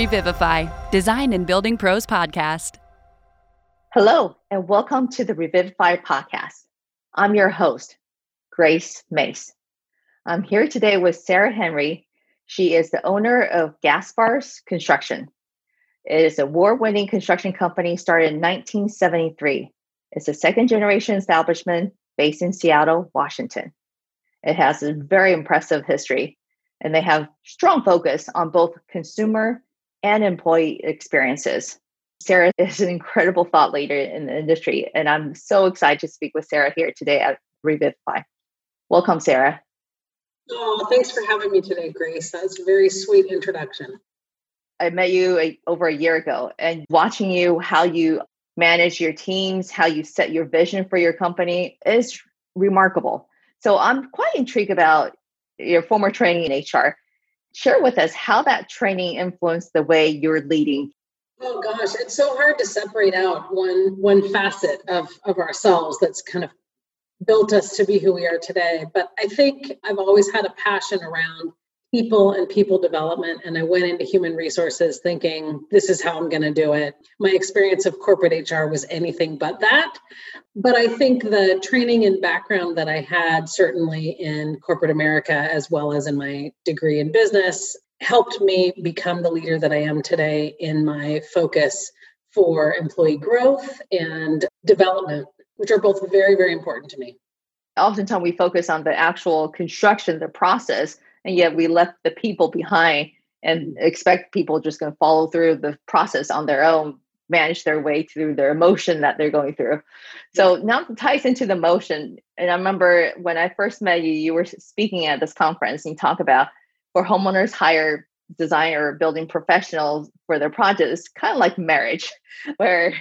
Revivify, Design and Building Pros podcast. Hello, and welcome to the Revivify podcast. I'm your host, Grace Mace. I'm here today with Sarah Henry. She is the owner of Gaspar's Construction. It is a award winning construction company started in 1973. It's a second generation establishment based in Seattle, Washington. It has a very impressive history, and they have strong focus on both consumer and employee experiences. Sarah is an incredible thought leader in the industry, and I'm so excited to speak with Sarah here today at Revivify. Welcome, Sarah. Oh, thanks for having me today, Grace. That's a very sweet introduction. I met you a, over a year ago, and watching you, how you manage your teams, how you set your vision for your company is remarkable. So I'm quite intrigued about your former training in HR share with us how that training influenced the way you're leading. Oh gosh it's so hard to separate out one one facet of of ourselves that's kind of built us to be who we are today. But i think i've always had a passion around people and people development. And i went into human resources thinking this is how i'm going to do it. My experience of corporate hr was anything but that. But i think the training and background that i had certainly in corporate america as well as in my degree in business helped me become the leader that i am today in my focus for employee growth and development which are both very very important to me. Oftentimes we focus on the actual construction the process and yet we left the people behind and expect people just going to follow through the process on their own manage their way through their emotion that they're going through. So now ties into the motion. And i remember when i first met you you were speaking at this conference and you talk about for homeowners hire designer or building professionals for their projects kind of like marriage where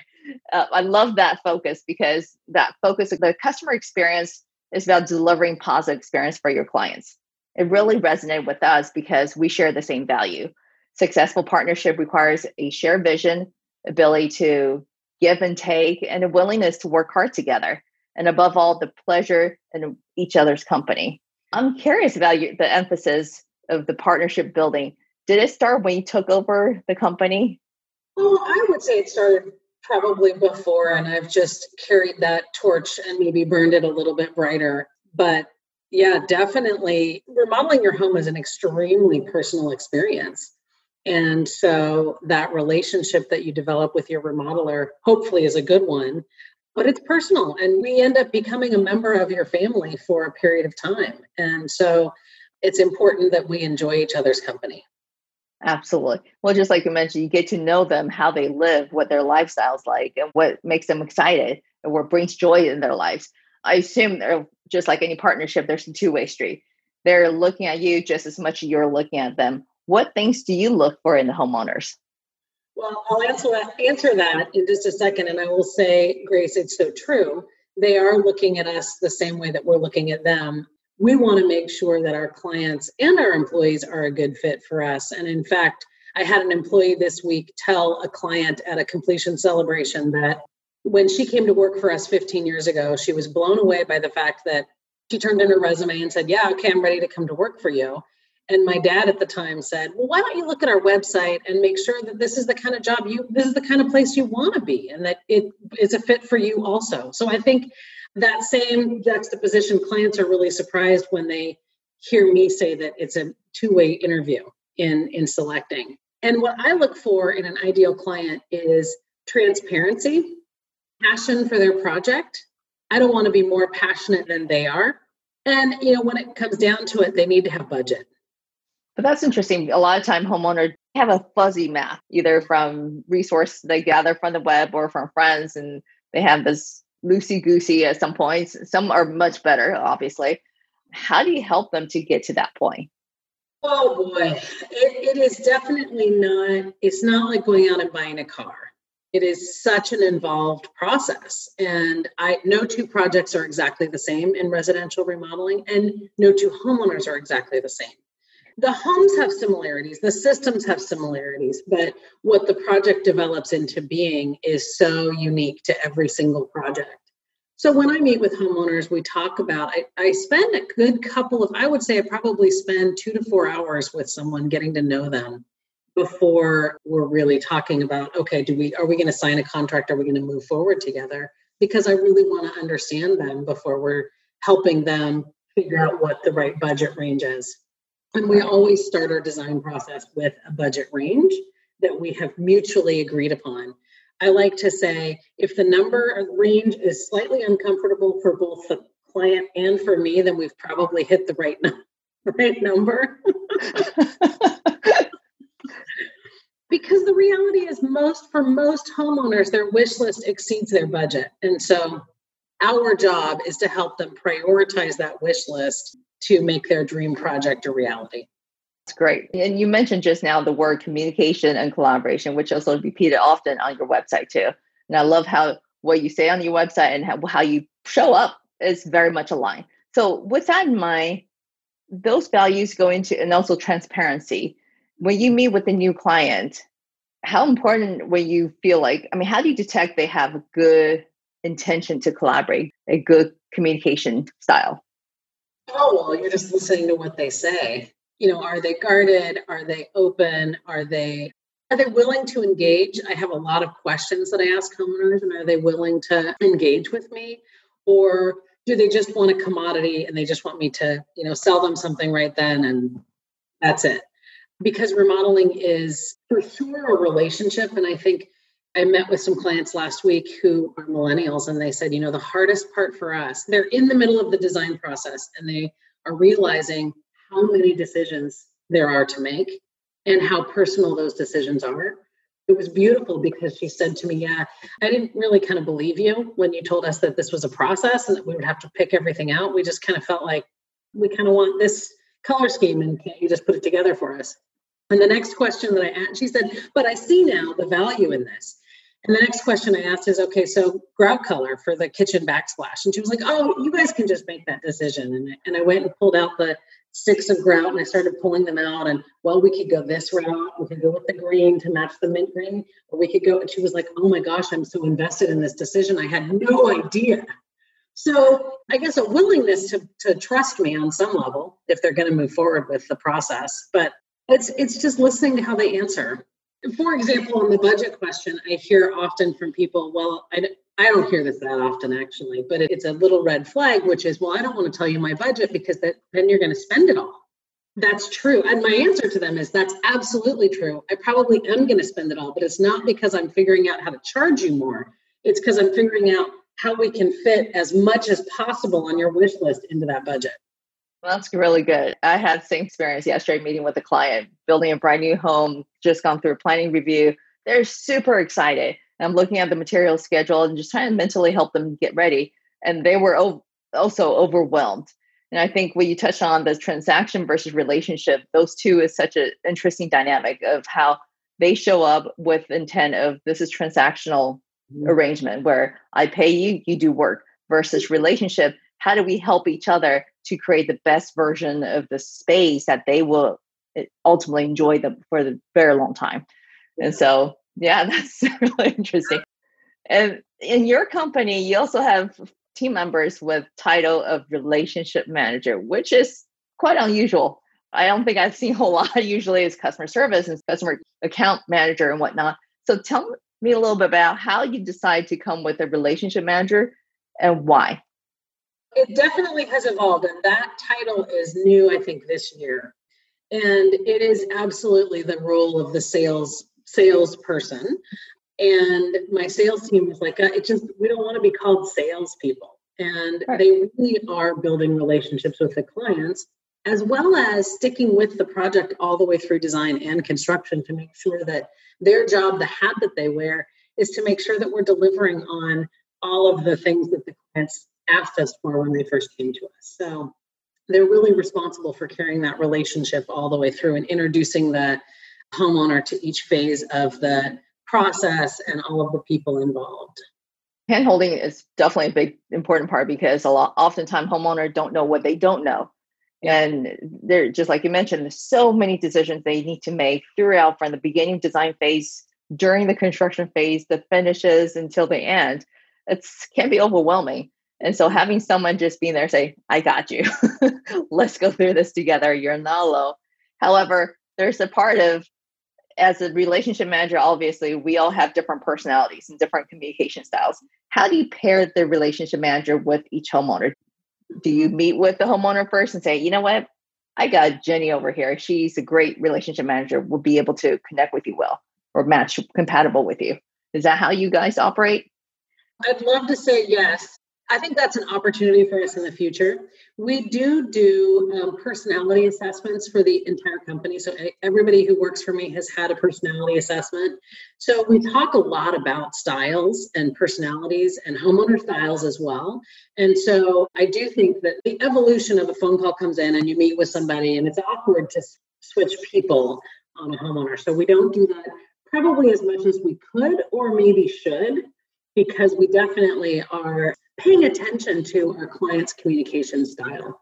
uh, i love that focus because that focus of the customer experience is about delivering positive experience for your clients it really resonated with us because we share the same value. Successful partnership requires a shared vision, ability to give and take, and a willingness to work hard together. And above all, the pleasure in each other's company. I'm curious about the emphasis of the partnership building. Did it start when you took over the company? Well, I would say it started probably before, and I've just carried that torch and maybe burned it a little bit brighter. But yeah, definitely. Remodeling your home is an extremely personal experience. And so that relationship that you develop with your remodeler hopefully is a good one, but it's personal. And we end up becoming a member of your family for a period of time. And so it's important that we enjoy each other's company. Absolutely. Well, just like you mentioned, you get to know them, how they live, what their lifestyle's like, and what makes them excited and what brings joy in their lives. I assume they're just like any partnership, there's a two way street. They're looking at you just as much as you're looking at them. What things do you look for in the homeowners? Well, I'll answer that, answer that in just a second. And I will say, Grace, it's so true. They are looking at us the same way that we're looking at them. We want to make sure that our clients and our employees are a good fit for us. And in fact, I had an employee this week tell a client at a completion celebration that when she came to work for us 15 years ago, she was blown away by the fact that she turned in her resume and said, Yeah, okay, I'm ready to come to work for you. And my dad at the time said, Well, why don't you look at our website and make sure that this is the kind of job you, this is the kind of place you want to be and that it is a fit for you also. So I think that same juxtaposition, clients are really surprised when they hear me say that it's a two way interview in, in selecting. And what I look for in an ideal client is transparency passion for their project. I don't want to be more passionate than they are. And you know, when it comes down to it, they need to have budget. But that's interesting. A lot of time homeowners have a fuzzy math, either from resource they gather from the web or from friends, and they have this loosey goosey at some points. Some are much better, obviously. How do you help them to get to that point? Oh boy, it, it is definitely not. It's not like going out and buying a car it is such an involved process and i no two projects are exactly the same in residential remodeling and no two homeowners are exactly the same. The homes have similarities the systems have similarities but what the project develops into being is so unique to every single project. So when i meet with homeowners we talk about I, I spend a good couple of i would say i probably spend two to four hours with someone getting to know them before we're really talking about okay do we are we going to sign a contract? Are we going to move forward together? Because i really want to understand them before we're helping them figure out what the right budget range is. And we always start our design process with a budget range that we have mutually agreed upon. I like to say if the number range is slightly uncomfortable for both the client and for me then we've probably hit the right, right number because the reality is most for most homeowners their wish list exceeds their budget. And so our job is to help them prioritize that wish list to make their dream project a reality. That's great. And you mentioned just now the word communication and collaboration which also repeated often on your website too. And i love how what you say on your website and how, how you show up is very much aligned. So with that in mind those values go into and also transparency when you meet with a new client, how important when you feel like, I mean, how do you detect they have a good intention to collaborate, a good communication style? Oh, well, you're just listening to what they say. You know, are they guarded? Are they open? Are they are they willing to engage? I have a lot of questions that I ask homeowners, and are they willing to engage with me? Or do they just want a commodity and they just want me to, you know, sell them something right then and that's it? Because remodeling is for sure a relationship. And I think I met with some clients last week who are millennials, and they said, you know, the hardest part for us, they're in the middle of the design process and they are realizing how many decisions there are to make and how personal those decisions are. It was beautiful because she said to me, Yeah, I didn't really kind of believe you when you told us that this was a process and that we would have to pick everything out. We just kind of felt like we kind of want this color scheme and can't you just put it together for us? And the next question that I asked, she said, but I see now the value in this. And the next question I asked is, okay, so grout color for the kitchen backsplash. And she was like, oh, you guys can just make that decision. And, and I went and pulled out the sticks of grout and I started pulling them out. And well, we could go this route. We could go with the green to match the mint green, or we could go. And she was like, oh my gosh, I'm so invested in this decision. I had no idea. So I guess a willingness to, to trust me on some level if they're going to move forward with the process. But it's it's just listening to how they answer. For example, on the budget question, I hear often from people, well, I, I don't hear this that often actually, but it's a little red flag, which is, well, I don't want to tell you my budget because that, then you're going to spend it all. That's true. And my answer to them is that's absolutely true. I probably am going to spend it all, but it's not because I'm figuring out how to charge you more. It's because I'm figuring out how we can fit as much as possible on your wish list into that budget. That's really good. I had the same experience yesterday meeting with a client, building a brand new home, just gone through a planning review. They're super excited. I'm looking at the material schedule and just trying to mentally help them get ready. And they were also overwhelmed. And I think when you touched on the transaction versus relationship, those two is such an interesting dynamic of how they show up with intent of this is transactional mm-hmm. arrangement where I pay you, you do work versus relationship. How do we help each other to create the best version of the space that they will eh, ultimately enjoy them for the very long time. And so, yeah, that's really interesting. And in your company, you also have team members with title of relationship manager, which is quite unusual. I don't think I've seen a whole lot. Usually, it's customer service and customer account manager and whatnot. So, tell me a little bit about how you decide to come with a relationship manager and why. It definitely has evolved, and that title is new, I think, this year. And it is absolutely the role of the sales salesperson. And my sales team was like, it just we don't want to be called salespeople. And right. they really are building relationships with the clients, as well as sticking with the project all the way through design and construction to make sure that their job, the hat that they wear, is to make sure that we're delivering on all of the things that the clients asked us for when they first came to us. So they're really responsible for carrying that relationship all the way through and introducing the homeowner to each phase of the process and all of the people involved. Handholding is definitely a big important part because a lot oftentimes homeowners don't know what they don't know. And they're just like you mentioned, there's so many decisions they need to make throughout from the beginning design phase, during the construction phase, the finishes until the end. It can be overwhelming. And so having someone just being there say, I got you. Let's go through this together. You're not alone. However, there's a part of as a relationship manager, obviously we all have different personalities and different communication styles. How do you pair the relationship manager with each homeowner? Do you meet with the homeowner first and say, you know what? I got Jenny over here. She's a great relationship manager. Will be able to connect with you well or match compatible with you. Is that how you guys operate? I'd love to say yes. I think that's an opportunity for us in the future. We do do um, personality assessments for the entire company. So everybody who works for me has had a personality assessment. So we talk a lot about styles and personalities and homeowner styles as well. And so I do think that the evolution of a phone call comes in and you meet with somebody and it's awkward to switch people on a homeowner. So we don't do that probably as much as we could or maybe should because we definitely are paying attention to our clients' communication style.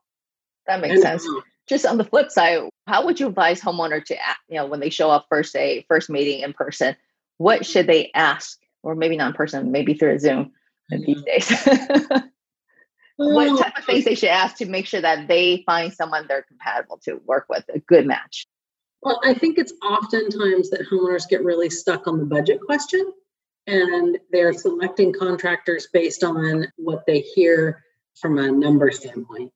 That makes and, sense. Uh, Just on the flip side, how would you advise homeowner to, you know, when they show up first day, first meeting in person, what should they ask, or maybe not in person, maybe through a Zoom these days? what type of things they should ask to make sure that they find someone they're compatible to work with, a good match? Well, I think it's oftentimes that homeowners get really stuck on the budget question and they're selecting contractors based on what they hear from a number standpoint.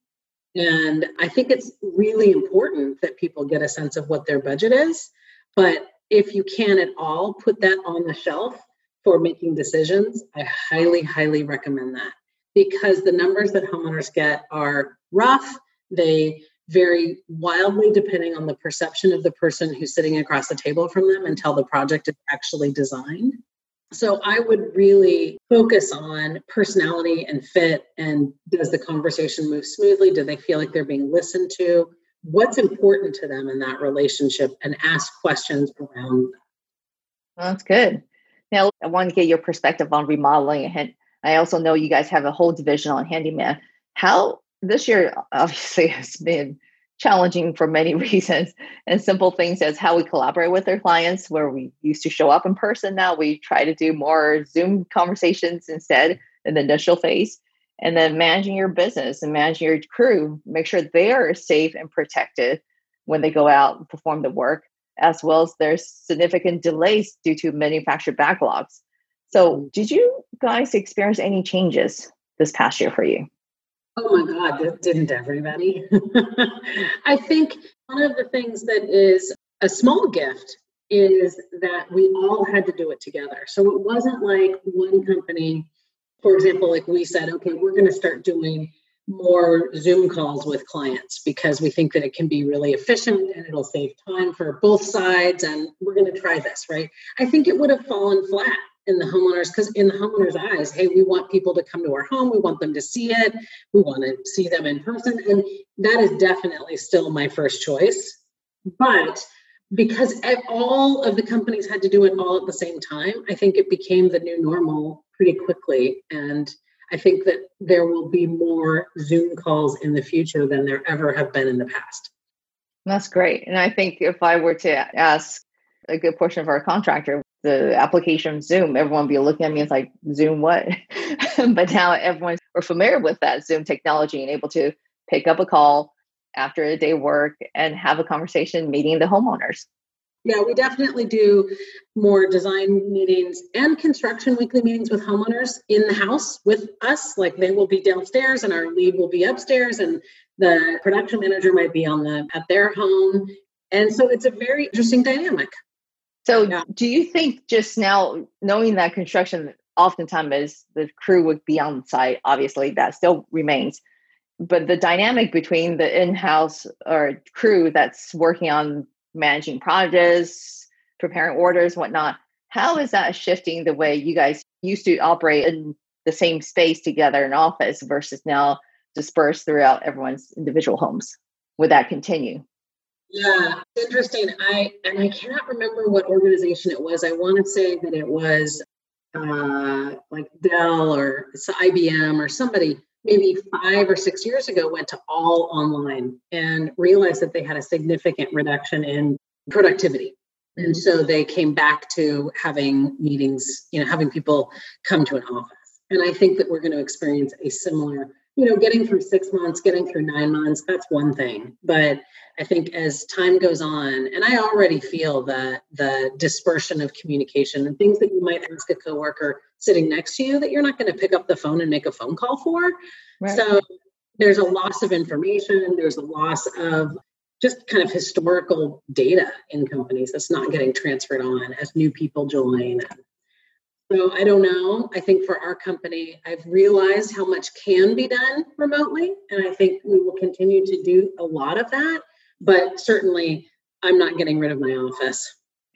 And I think it's really important that people get a sense of what their budget is. But if you can at all put that on the shelf for making decisions, I highly, highly recommend that because the numbers that homeowners get are rough. They vary wildly depending on the perception of the person who's sitting across the table from them until the project is actually designed. So I would really focus on personality and fit and does the conversation move smoothly? Do they feel like they're being listened to? What's important to them in that relationship and ask questions around that. that's good. Now, I want to get your perspective on remodeling. And I also know you guys have a whole division on handyman. How this year obviously has been challenging for many reasons and simple things as how we collaborate with our clients where we used to show up in person now we try to do more zoom conversations instead in the initial phase. And then managing your business and managing your crew make sure they are safe and protected when they go out and perform the work as well as there's significant delays due to manufactured backlogs. So mm. did you guys experience any changes this past year for you Oh my God, didn't everybody? I think one of the things that is a small gift is that we all had to do it together. So it wasn't like one company, for example, like we said, okay, we're going to start doing more Zoom calls with clients because we think that it can be really efficient and it'll save time for both sides. And we're going to try this, right? I think it would have fallen flat in the homeowners because in the homeowners eyes hey we want people to come to our home we want them to see it we want to see them in person and that is definitely still my first choice. But because all of the companies had to do it all at the same time i think it became the new normal pretty quickly and i think that there will be more zoom calls in the future than there ever have been in the past. That's great and i think if i were to ask a good portion of our contractor the application Zoom, everyone be looking at me as like Zoom what? but now everyone's we're familiar with that Zoom technology and able to pick up a call after a day work and have a conversation meeting the homeowners. Yeah, we definitely do more design meetings and construction weekly meetings with homeowners in the house with us. Like they will be downstairs and our lead will be upstairs and the production manager might be on the at their home. And so it's a very interesting dynamic. So, yeah. do you think just now knowing that construction oftentimes is the crew would be on site? Obviously, that still remains, but the dynamic between the in-house or crew that's working on managing projects, preparing orders, whatnot, how is that shifting the way you guys used to operate in the same space together in office versus now dispersed throughout everyone's individual homes? Would that continue? Yeah, interesting. I and I cannot remember what organization it was. I want to say that it was uh, like Dell or IBM or somebody maybe five or six years ago went to all online and realized that they had a significant reduction in productivity. And so they came back to having meetings, you know, having people come to an office. And I think that we're going to experience a similar you know, getting through six months, getting through nine months, that's one thing. But I think as time goes on, and I already feel that the dispersion of communication and things that you might ask a coworker sitting next to you that you're not going to pick up the phone and make a phone call for. Right. So there's a loss of information, there's a loss of just kind of historical data in companies that's not getting transferred on as new people join. So I don't know. I think for our company, I've realized how much can be done remotely. And I think we will continue to do a lot of that. But certainly, I'm not getting rid of my office.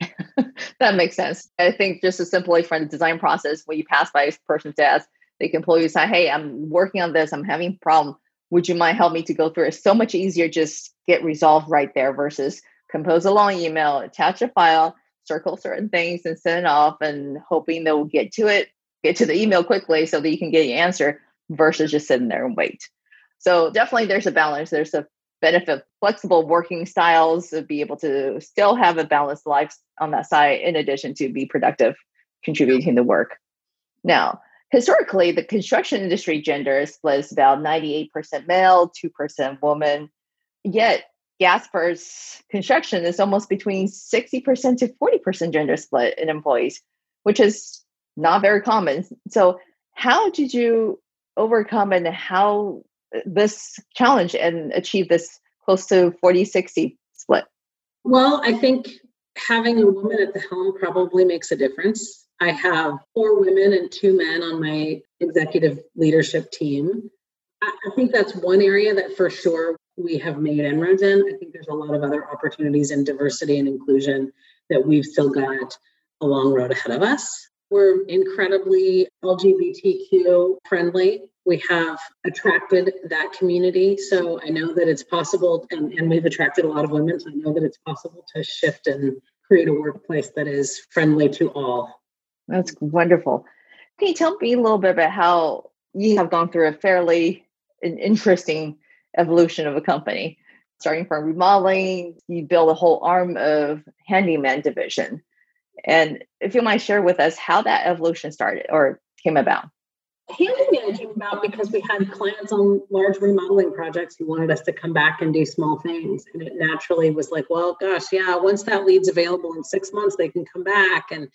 that makes sense. I think just as simply from the design process, when you pass by a person's desk, they can pull you say, Hey, I'm working on this, I'm having a problem. Would you mind help me to go through it? It's so much easier just get resolved right there versus compose a long email, attach a file, circle certain things and send it off and hoping they'll get to it, get to the email quickly so that you can get your answer versus just sitting there and wait. So definitely there's a balance. There's a benefit flexible working styles to be able to still have a balanced life on that side in addition to be productive contributing the work now historically the construction industry gender split about 98% male 2% woman yet gaspar's construction is almost between 60% to 40% gender split in employees which is not very common so how did you overcome and how uh, this challenge and achieve this close to 40 60 split? Well, I think having a woman at the helm probably makes a difference. I have four women and two men on my executive leadership team. I think that's one area that for sure we have made inroads in. I think there's a lot of other opportunities in diversity and inclusion that we've still got a long road ahead of us. We're incredibly LGBTQ friendly we have attracted that community. So I know that it's possible, and, and we've attracted a lot of women. So I know that it's possible to shift and create a workplace that is friendly to all. That's wonderful. Can you tell me a little bit about how you have gone through a fairly interesting evolution of a company? Starting from remodeling, you build a whole arm of handyman division. And if you might share with us how that evolution started or came about. Handyman came about because we had clients on large remodeling projects who wanted us to come back and do small things. And it naturally was like, well, gosh, yeah, once that lead's available in six months, they can come back. And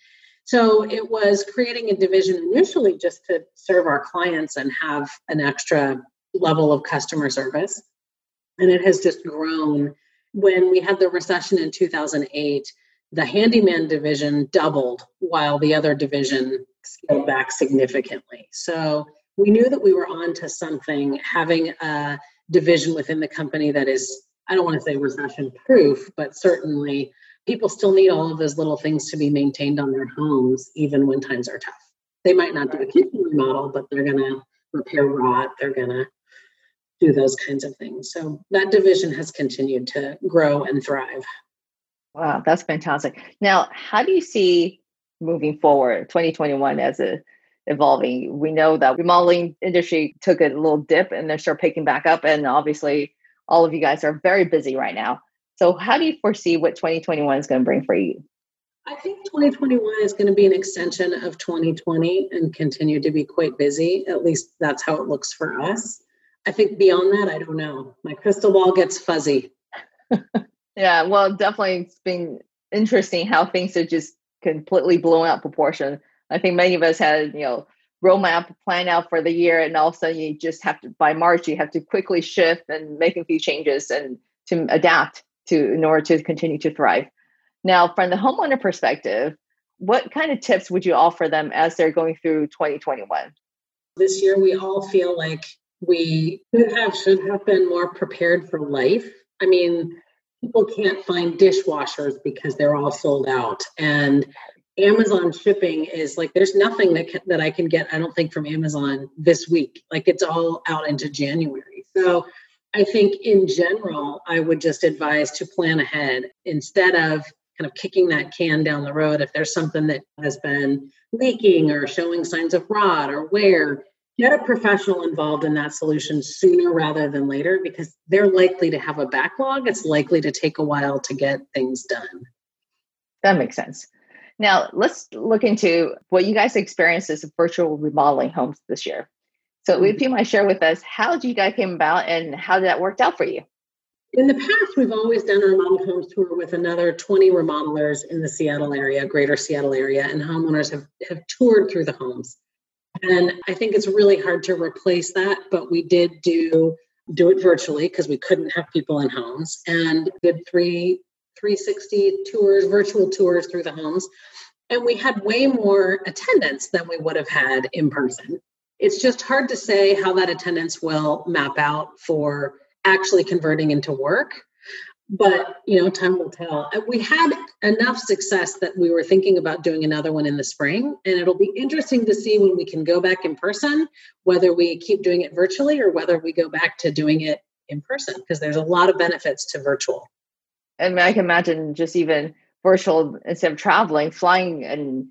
so it was creating a division initially just to serve our clients and have an extra level of customer service. And it has just grown. When we had the recession in 2008, the handyman division doubled while the other division scaled back significantly. So we knew that we were on to something, having a division within the company that is, I don't want to say recession proof, but certainly people still need all of those little things to be maintained on their homes, even when times are tough. They might not do a kitchen remodel, but they're going to repair rot, they're going to do those kinds of things. So that division has continued to grow and thrive. Wow, that's fantastic. Now, how do you see moving forward 2021 as a evolving? We know that remodeling industry took a little dip and they're start picking back up, and obviously all of you guys are very busy right now. So, how do you foresee what 2021 is going to bring for you? I think 2021 is going to be an extension of 2020 and continue to be quite busy. At least that's how it looks for us. I think beyond that, I don't know. My crystal ball gets fuzzy. Yeah, well, definitely it's been interesting how things are just completely blown out proportion. I think many of us had, you know, roadmap plan out for the year, and all of a sudden you just have to by March you have to quickly shift and make a few changes and to adapt to in order to continue to thrive. Now, from the homeowner perspective, what kind of tips would you offer them as they're going through 2021? This year, we all feel like we could have should have been more prepared for life. I mean, people can't find dishwashers because they're all sold out. And amazon shipping is like there's nothing that can, that i can get i don't think from amazon this week. Like it's all out into january. So i think in general i would just advise to plan ahead. Instead of kind of kicking that can down the road if there's something that has been leaking or showing signs of rot or wear get a professional involved in that solution sooner rather than later because they're likely to have a backlog. It's likely to take a while to get things done. That makes sense. Now, let's look into what you guys experienced as virtual remodeling homes this year. So if mm-hmm. you might share with us, how did you guys came about and how did that work out for you? In the past, we've always done our model home tour with another 20 remodelers in the Seattle area, greater Seattle area, and homeowners have, have toured through the homes. And I think it's really hard to replace that, but we did do do it virtually because we couldn't have people in homes and did three 360 tours, virtual tours through the homes. And we had way more attendance than we would have had in person. It's just hard to say how that attendance will map out for actually converting into work but you know time will tell uh, we had enough success that we were thinking about doing another one in the spring and it'll be interesting to see when we can go back in person whether we keep doing it virtually or whether we go back to doing it in person because there's a lot of benefits to virtual and i can imagine just even virtual instead of traveling flying and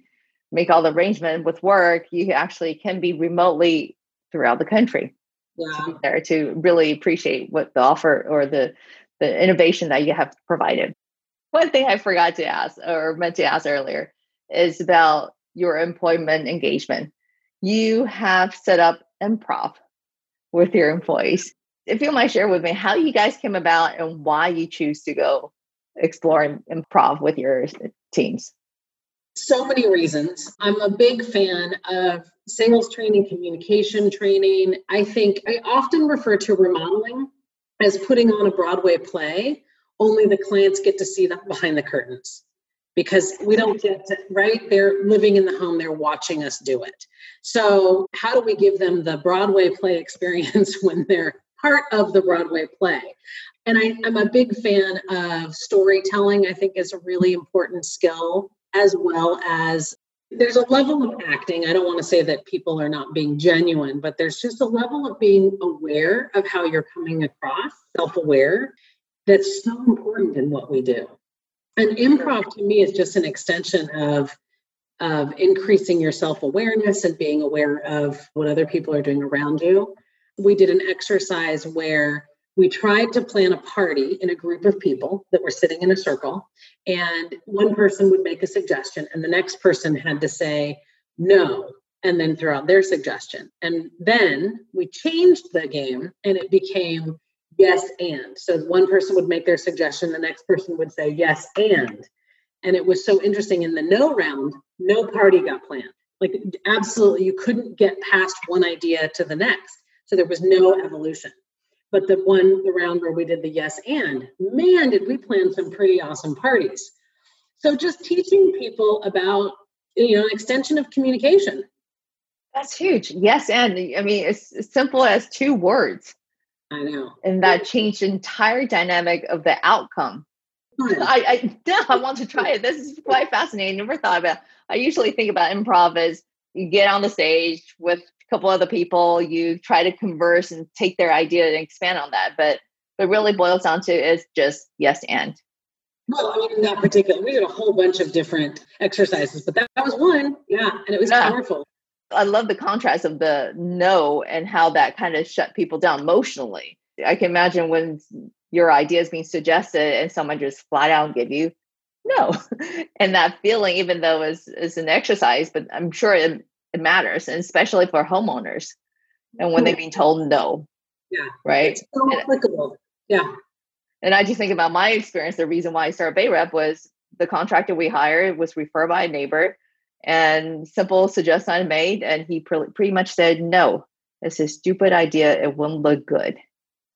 make all the arrangement with work you actually can be remotely throughout the country yeah. to be there to really appreciate what the offer or the the innovation that you have provided. One thing I forgot to ask or meant to ask earlier is about your employment engagement. You have set up improv with your employees. If you might share with me how you guys came about and why you choose to go explore improv with your teams. So many reasons. I'm a big fan of sales training, communication training. I think I often refer to remodeling as putting on a Broadway play, only the clients get to see that behind the curtains because we don't get to, right? They're living in the home, they're watching us do it. So, how do we give them the Broadway play experience when they're part of the Broadway play? And I, I'm a big fan of storytelling, I think is a really important skill, as well as there's a level of acting. I don't want to say that people are not being genuine, but there's just a level of being aware of how you're coming across, self aware, that's so important in what we do. And improv to me is just an extension of, of increasing your self awareness and being aware of what other people are doing around you. We did an exercise where we tried to plan a party in a group of people that were sitting in a circle and one person would make a suggestion and the next person had to say no and then throw out their suggestion. And then we changed the game and it became yes and. So one person would make their suggestion the next person would say yes and. And it was so interesting in the no round no party got planned. Like absolutely you couldn't get past one idea to the next. So there was no evolution but the one the round where we did the yes and man did we plan some pretty awesome parties. So just teaching people about you know an extension of communication. That's huge. Yes and i mean it's as simple as two words. I know. And that changed the entire dynamic of the outcome. I, I I want to try it. This is quite fascinating. Never thought about. I usually think about improv as you get on the stage with couple other people you try to converse and take their idea and expand on that but but really boils down to is just yes and well, I mean, in that particular, we did a whole bunch of different exercises, but that, that was one. Yeah. And it was yeah. powerful. I love the contrast of the no and how that kind of shut people down emotionally. I can imagine when your idea is being suggested and someone just flat out give you no. and that feeling, even though is is an exercise, but I'm sure it it matters, and especially for homeowners. And when they've been told no, yeah, right, it's so applicable. Yeah. And I just think about my experience. The reason why I started Bay Rep was the contractor we hired was referred by a neighbor, and simple suggestion I made, and he pre- pretty much said, "No, it's a stupid idea. It won't look good.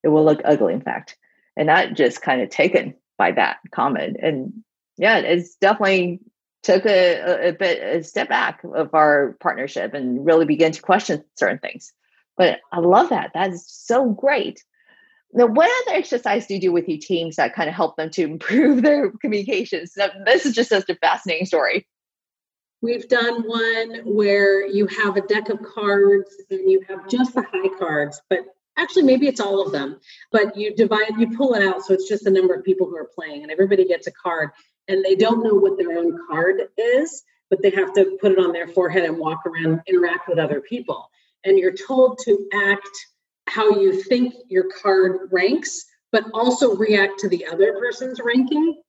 It will look ugly, in fact." And I just kind of taken by that comment, and yeah, it's definitely took a, a, bit a step back of our partnership and really began to question certain things. But I love that. That is so great. Now, what other exercise do you do with your teams that kind of help them to improve their communications? Now, this is just such a fascinating story. We've done one where you have a deck of cards and you have just the high cards, but actually maybe it's all of them, but you divide, you pull it out so it's just the number of people who are playing and everybody gets a card and they don't know what their own card is, but they have to put it on their forehead and walk around, interact with other people. And you're told to act how you think your card ranks, but also react to the other person's ranking.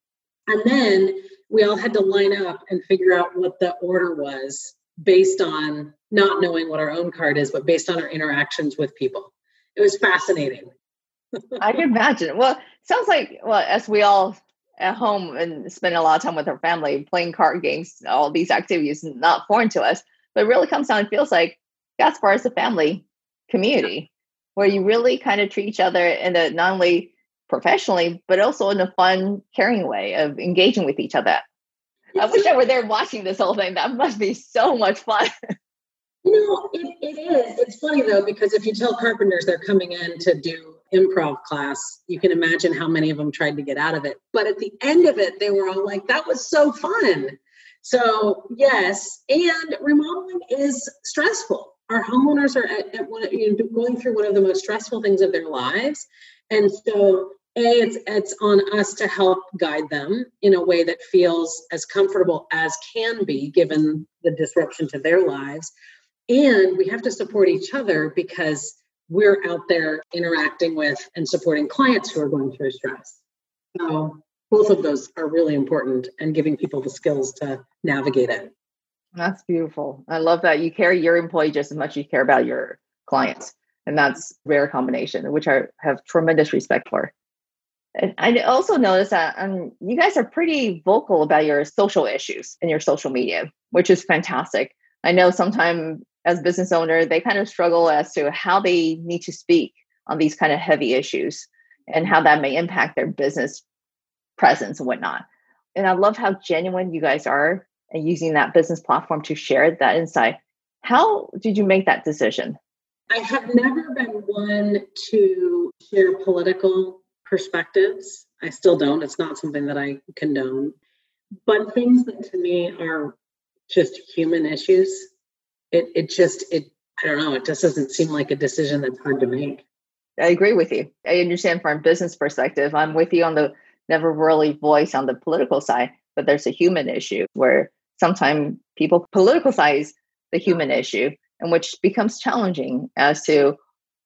And then we all had to line up and figure out what the order was based on not knowing what our own card is, but based on our interactions with people. It was fascinating. I can imagine. Well, sounds like well, as we all at home and spend a lot of time with our family playing card games, all these activities not foreign to us, but it really comes down and feels like part of the family community where you really kind of treat each other in a not only professionally, but also in a fun, caring way of engaging with each other. I wish I were there watching this whole thing. That must be so much fun. You know, it, it is. It's funny though, because if you tell carpenters they're coming in to do improv class, you can imagine how many of them tried to get out of it. But at the end of it, they were all like, that was so fun. So, yes, and remodeling is stressful. Our homeowners are at, at one, you know, going through one of the most stressful things of their lives. And so, A, it's, it's on us to help guide them in a way that feels as comfortable as can be given the disruption to their lives. And we have to support each other because we're out there interacting with and supporting clients who are going through stress. So both of those are really important and giving people the skills to navigate it. That's beautiful. I love that you care your employee just as much as you care about your clients. And that's rare combination, which I have tremendous respect for. And I also noticed that um, you guys are pretty vocal about your social issues in your social media, which is fantastic. I know sometimes as business owner, they kind of struggle as to how they need to speak on these kind of heavy issues and how that may impact their business presence and whatnot. And I love how genuine you guys are and using that business platform to share that insight. How did you make that decision? I have never been one to share political perspectives. I still don't. It's not something that I condone. But things that to me are just human issues it it just it I don't know, it just doesn't seem like a decision that's hard to make. I agree with you. I understand from a business perspective. I'm with you on the never really voice on the political side, but there's a human issue where sometimes people politicize the human issue and which becomes challenging as to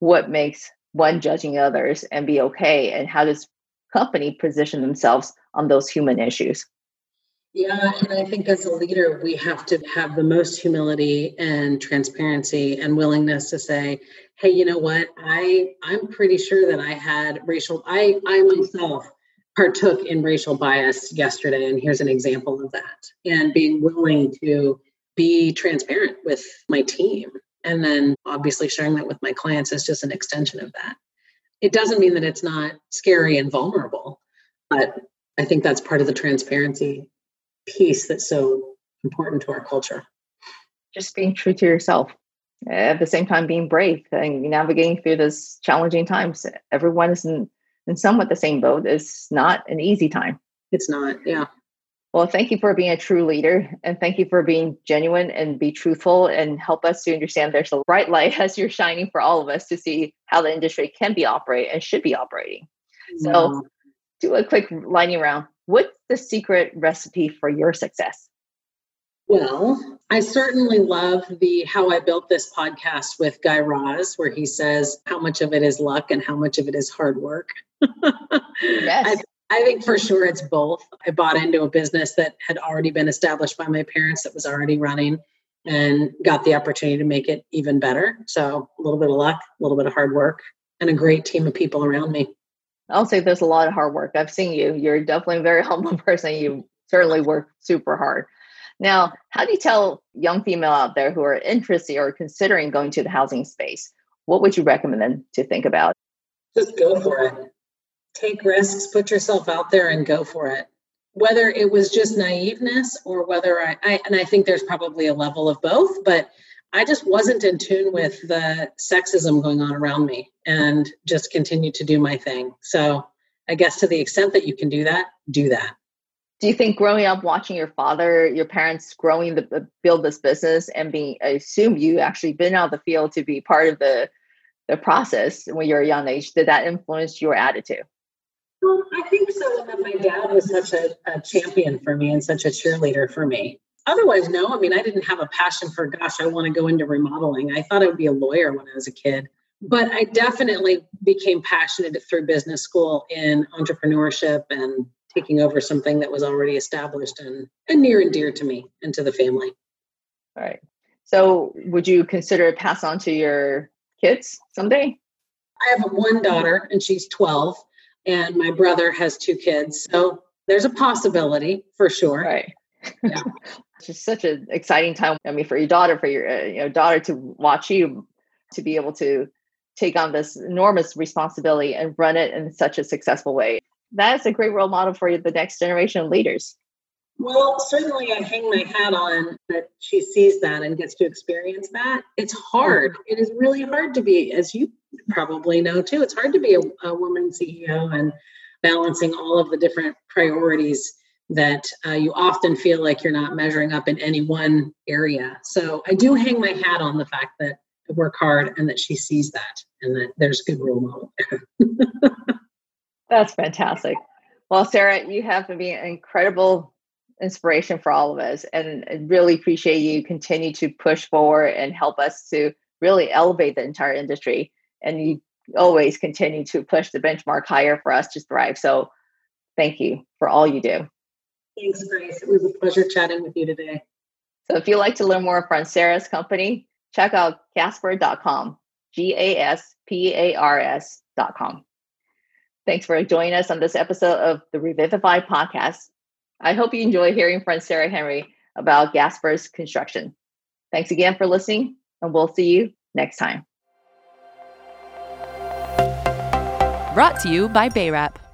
what makes one judging others and be okay and how does company position themselves on those human issues yeah, and I think as a leader, we have to have the most humility and transparency and willingness to say, "Hey, you know what? I I'm pretty sure that I had racial. I I myself partook in racial bias yesterday, and here's an example of that. And being willing to be transparent with my team, and then obviously sharing that with my clients is just an extension of that. It doesn't mean that it's not scary and vulnerable, but I think that's part of the transparency piece that's so important to our culture. Just being true to yourself. At the same time, being brave and navigating through this challenging times. Everyone is in, in somewhat the same boat. It's not an easy time. It's not, yeah. Well, thank you for being a true leader and thank you for being genuine and be truthful and help us to understand there's a bright light as you're shining for all of us to see how the industry can be operating and should be operating. So, do a quick lightning round. What's the secret recipe for your success? Well, I certainly love the How I Built This podcast with Guy Raz, where he says how much of it is luck and how much of it is hard work. yes. I, I think for sure it's both. I bought into a business that had already been established by my parents that was already running and got the opportunity to make it even better. So a little bit of luck, a little bit of hard work, and a great team of people around me. I'll say there's a lot of hard work. I've seen you. You're definitely a very humble person. You certainly work super hard. Now, how do you tell young female out there who are interested or considering going to the housing space? What would you recommend them to think about? Just go for it. Take risks, put yourself out there and go for it. Whether it was just naiveness or whether I, I and I think there's probably a level of both, but I just wasn't in tune with the sexism going on around me and just continued to do my thing. So I guess to the extent that you can do that, do that. Do you think growing up watching your father, your parents growing the build this business and being I assume you actually been out the field to be part of the the process when you're a young age, did that influence your attitude? Well, I think so. And my dad was such a, a champion for me and such a cheerleader for me otherwise, no. I mean, I didn't have a passion for, gosh, I want to go into remodeling. I thought I would be a lawyer when I was a kid. But I definitely became passionate through business school in entrepreneurship and taking over something that was already established and, and near and dear to me and to the family. All right. So, would you consider pass on to your kids someday? I have one daughter, and she's 12, and my brother has two kids. So there's a possibility for sure. Right. Yeah. it's just such an exciting time. I mean, for your daughter, for your uh, you know daughter to watch you, to be able to take on this enormous responsibility and run it in such a successful way. That is a great role model for the next generation of leaders. Well, certainly I hang my hat on that she sees that and gets to experience that. It's hard. It is really hard to be, as you probably know too, it's hard to be a, a woman CEO and balancing all of the different priorities that uh, you often feel like you're not measuring up in any one area. So I do hang my hat on the fact that I work hard and that she sees that and that there's good role model there. That's fantastic. Well, Sarah, you have been an incredible inspiration for all of us and I really appreciate you continue to push forward and help us to really elevate the entire industry and you always continue to push the benchmark higher for us to thrive so thank you for all you do thanks grace it was a pleasure chatting with you today so if you'd like to learn more from sarah's company check out gaspars.com g-a-s-p-a-r-s.com thanks for joining us on this episode of the revivify podcast I hope you enjoy hearing from Sarah Henry about Gaspar's construction. Thanks again for listening, and we'll see you next time. Brought to you by BayWrap.